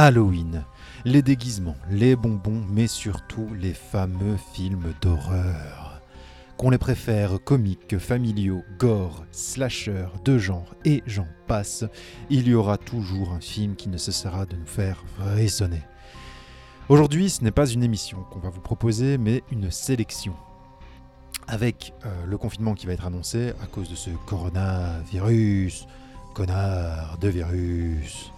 Halloween, les déguisements, les bonbons, mais surtout les fameux films d'horreur. Qu'on les préfère comiques, familiaux, gore, slasher, de genre et j'en passe, il y aura toujours un film qui ne cessera de nous faire frissonner. Aujourd'hui, ce n'est pas une émission qu'on va vous proposer, mais une sélection. Avec euh, le confinement qui va être annoncé à cause de ce coronavirus, connard de virus.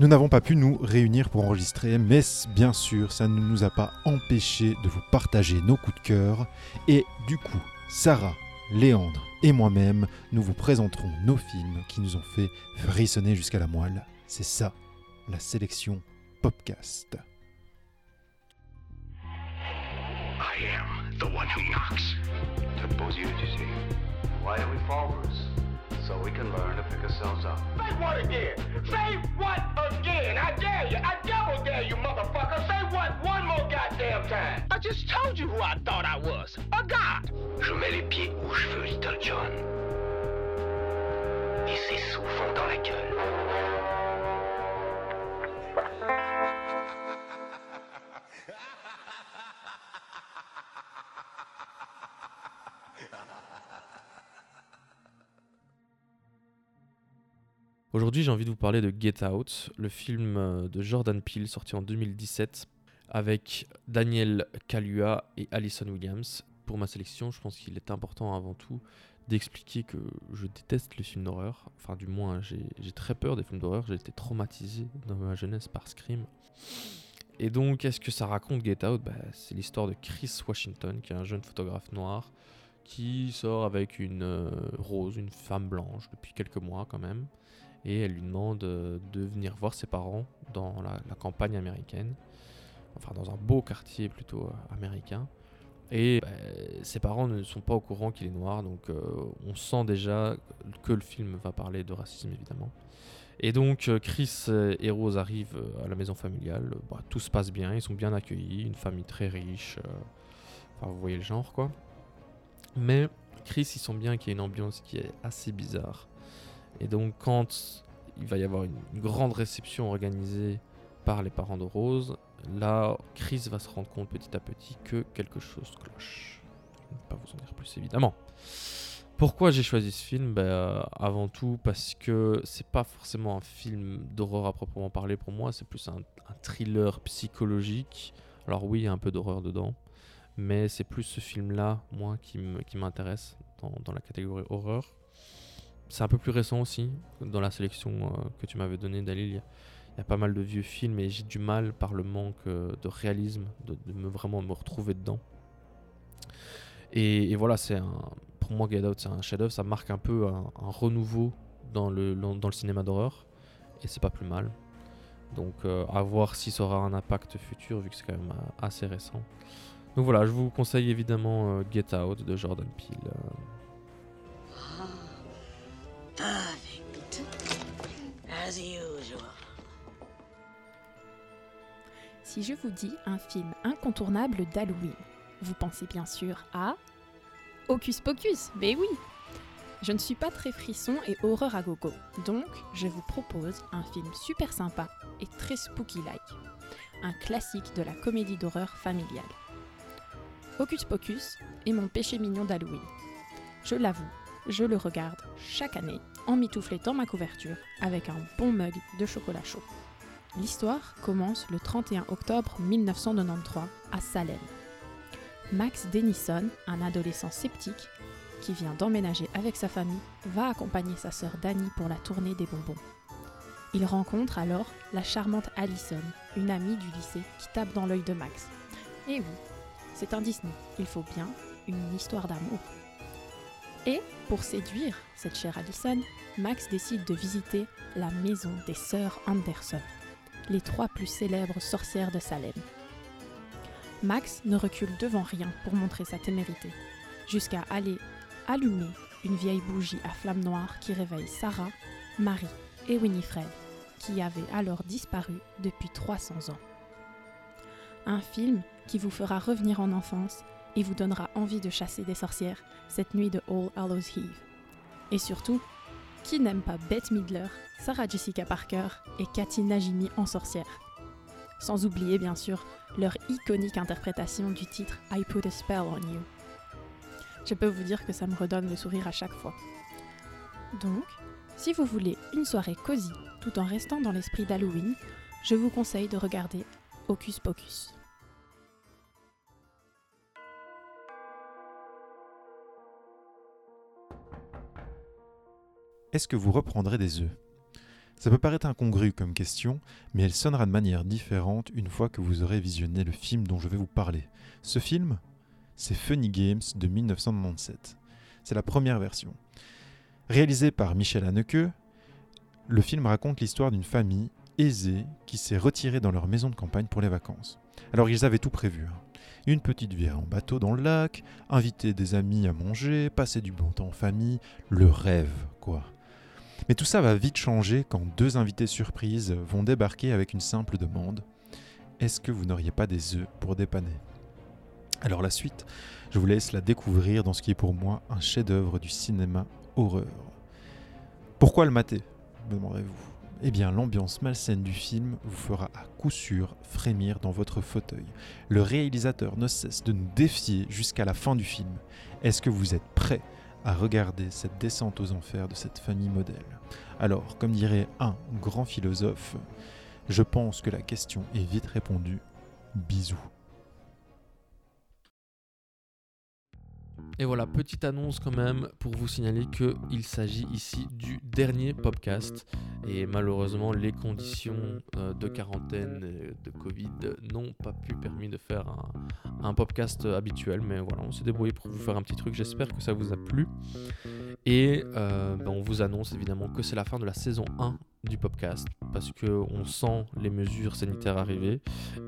Nous n'avons pas pu nous réunir pour enregistrer, mais bien sûr, ça ne nous a pas empêché de vous partager nos coups de cœur. Et du coup, Sarah, Léandre et moi-même, nous vous présenterons nos films qui nous ont fait frissonner jusqu'à la moelle. C'est ça, la sélection Popcast. Up. Say what again? Say what again? I dare you. I double dare you, motherfucker. Say what one more goddamn time. I just told you who I thought I was. A god. Je mets les pieds où je veux, Little John. Et c'est souvent dans la gueule. Aujourd'hui, j'ai envie de vous parler de Get Out, le film euh, de Jordan Peele sorti en 2017 avec Daniel Kalua et Alison Williams. Pour ma sélection, je pense qu'il est important avant tout d'expliquer que je déteste les films d'horreur. Enfin, du moins, j'ai très peur des films d'horreur. J'ai été traumatisé dans ma jeunesse par Scream. Et donc, qu'est-ce que ça raconte Get Out? Bah, C'est l'histoire de Chris Washington, qui est un jeune photographe noir qui sort avec une euh, rose, une femme blanche, depuis quelques mois quand même et elle lui demande euh, de venir voir ses parents dans la, campagne américaine, enfin dans un beau quartier plutôt euh, américain. Et bah, ses parents ne sont pas au courant qu'il est noir, donc euh, on sent déjà que le film va parler de racisme évidemment. Et donc Chris et Rose arrivent à la maison familiale, bah, tout se passe bien, ils sont bien accueillis, une famille très riche, enfin vous voyez le genre quoi. Mais Chris, ils sent bien qu'il y a une ambiance qui est assez bizarre. Et donc quand il va y avoir une, grande réception organisée par les parents de Rose, là, Chris va se rendre compte petit à petit que quelque chose cloche. Je ne vais pas vous en dire plus évidemment. Pourquoi j'ai choisi ce film? Ben, Avant tout parce que c'est pas forcément un film d'horreur à proprement parler pour moi, c'est plus un, thriller psychologique. Alors oui, il y a un peu d'horreur dedans, mais c'est plus ce film-là, moi, qui m'intéresse dans, la catégorie horreur c'est un peu plus récent aussi, dans la sélection euh, que tu m'avais donnée, Dalil. Il y, a pas mal de vieux films et j'ai du mal par le manque euh, de réalisme de, me vraiment me retrouver dedans. Et, voilà, c'est pour moi Get Out, c'est un chef-d'œuvre. Ça marque un peu un, renouveau dans le, cinéma d'horreur et c'est pas plus mal. Donc euh, à voir si ça aura un impact futur vu que c'est quand même assez récent. Donc voilà, je vous conseille évidemment Get Out de Jordan Peele. Si je vous dis un film incontournable d'Halloween, vous pensez bien sûr à Hocus Pocus, mais oui Je ne suis pas très frisson et horreur à gogo, donc je vous propose un film super sympa et très spooky-like. Un classique de la comédie d'horreur familiale. Hocus Pocus est mon péché mignon d'Halloween. Je l'avoue, je le regarde chaque année emmitouflé dans ma couverture avec un bon mug de chocolat chaud. L'histoire commence le 31 octobre 1993 à Salem. Max Denison, un adolescent sceptique qui vient d'emménager avec sa famille, va accompagner sa sœur Dani pour la tournée des bonbons. Il rencontre alors la charmante Allison, une amie du lycée qui tape dans l'œil de Max. Et oui, c'est un Disney, il faut bien une histoire d'amour. Et pour séduire cette chère Allison, Max décide de visiter la maison des sœurs Anderson, les trois plus célèbres sorcières de Salem. Max ne recule devant rien pour montrer sa témérité, jusqu'à aller allumer une vieille bougie à flamme noire qui réveille Sarah, Marie et Winifred, qui avaient alors disparu depuis 300 ans. Un film qui vous fera revenir en enfance et vous donnera envie de chasser des sorcières cette nuit de All Hallows Eve. Et surtout, Qui n'aime pas Bette Midler, Sarah Jessica Parker et Cathy Najimy en sorcière? Sans oublier bien sûr leur iconique interprétation du titre I Put a Spell on You. Je peux vous dire que ça me redonne le sourire à chaque fois. Donc, si vous voulez une soirée cosy tout en restant dans l'esprit d'Halloween, je vous conseille de regarder Hocus Pocus. Est-ce que vous reprendrez des œufs? Ça peut paraître incongru comme question, mais elle sonnera de manière différente une fois que vous aurez visionné le film dont je vais vous parler. Ce film, c'est Funny Games de 1997. C'est la première version. Réalisé par Michel Haneke, le film raconte l'histoire d'une famille aisée qui s'est retirée dans leur maison de campagne pour les vacances. Alors ils avaient tout prévu. hein. Une petite virée en bateau dans le lac, inviter des amis à manger, passer du bon temps en famille, le rêve quoi. Mais tout ça va vite changer quand deux invités surprises vont débarquer avec une simple demande. Est-ce que vous n'auriez pas des œufs pour dépanner? Alors la suite, je vous laisse la découvrir dans ce qui est pour moi un chef-d'œuvre du cinéma horreur. Pourquoi le mater? Me demanderez-vous Eh bien, l'ambiance malsaine du film vous fera à coup sûr frémir dans votre fauteuil. Le réalisateur ne cesse de nous défier jusqu'à la fin du film. Est-ce que vous êtes prêts à regarder cette descente aux enfers de cette famille modèle? Alors, comme dirait un grand philosophe, je pense que la question est vite répondue. Bisous. Et voilà, petite annonce quand même pour vous signaler qu'il s'agit ici du dernier podcast. Et malheureusement, les conditions euh, de quarantaine et de Covid n'ont pas pu permis de faire un, podcast habituel. Mais voilà, on s'est débrouillé pour vous faire un petit truc. J'espère que ça vous a plu. Et euh, ben, on vous annonce évidemment que c'est la fin de la saison 1 du podcast parce qu'on sent les mesures sanitaires arriver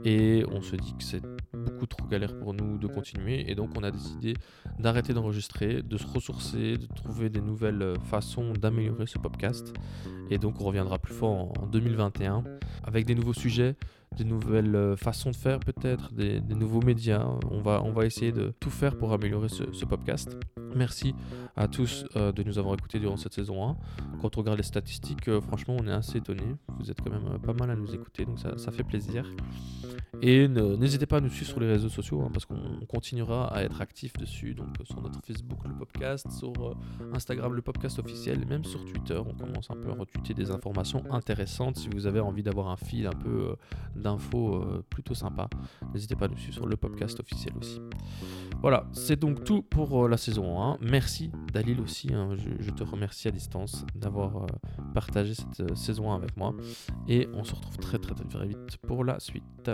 et on se dit que c'est trop galère pour nous de continuer et donc on a décidé d'arrêter d'enregistrer, de se ressourcer, de trouver des nouvelles euh, façons d'améliorer ce podcast et donc on reviendra plus fort en- en 2021 avec des nouveaux sujets, des nouvelles euh, façons de faire peut-être, des, nouveaux médias. On va, on va essayer de tout faire pour améliorer ce podcast. Merci à tous euh, de nous avoir écoutés durant cette saison 1. Quand on regarde les statistiques, euh, franchement, on est assez étonnés. Vous êtes quand même euh, pas mal à nous écouter, donc ça, fait plaisir. Et n'hésitez pas à nous suivre sur les réseaux sociaux, hein, parce qu'on continuera à être actif dessus. Donc sur notre Facebook, le podcast, sur Instagram, le podcast officiel, et même sur Twitter, on commence un peu à retweeter des informations intéressantes. Si vous avez envie d'avoir un fil un peu d'infos plutôt sympa, n'hésitez pas à nous suivre sur le podcast officiel aussi. Voilà, c'est donc tout pour la saison 1. Merci Dalil aussi, hein, je, te remercie à distance d'avoir euh, partagé cette euh, saison 1 avec moi. Et on se retrouve très très très vite pour la suite.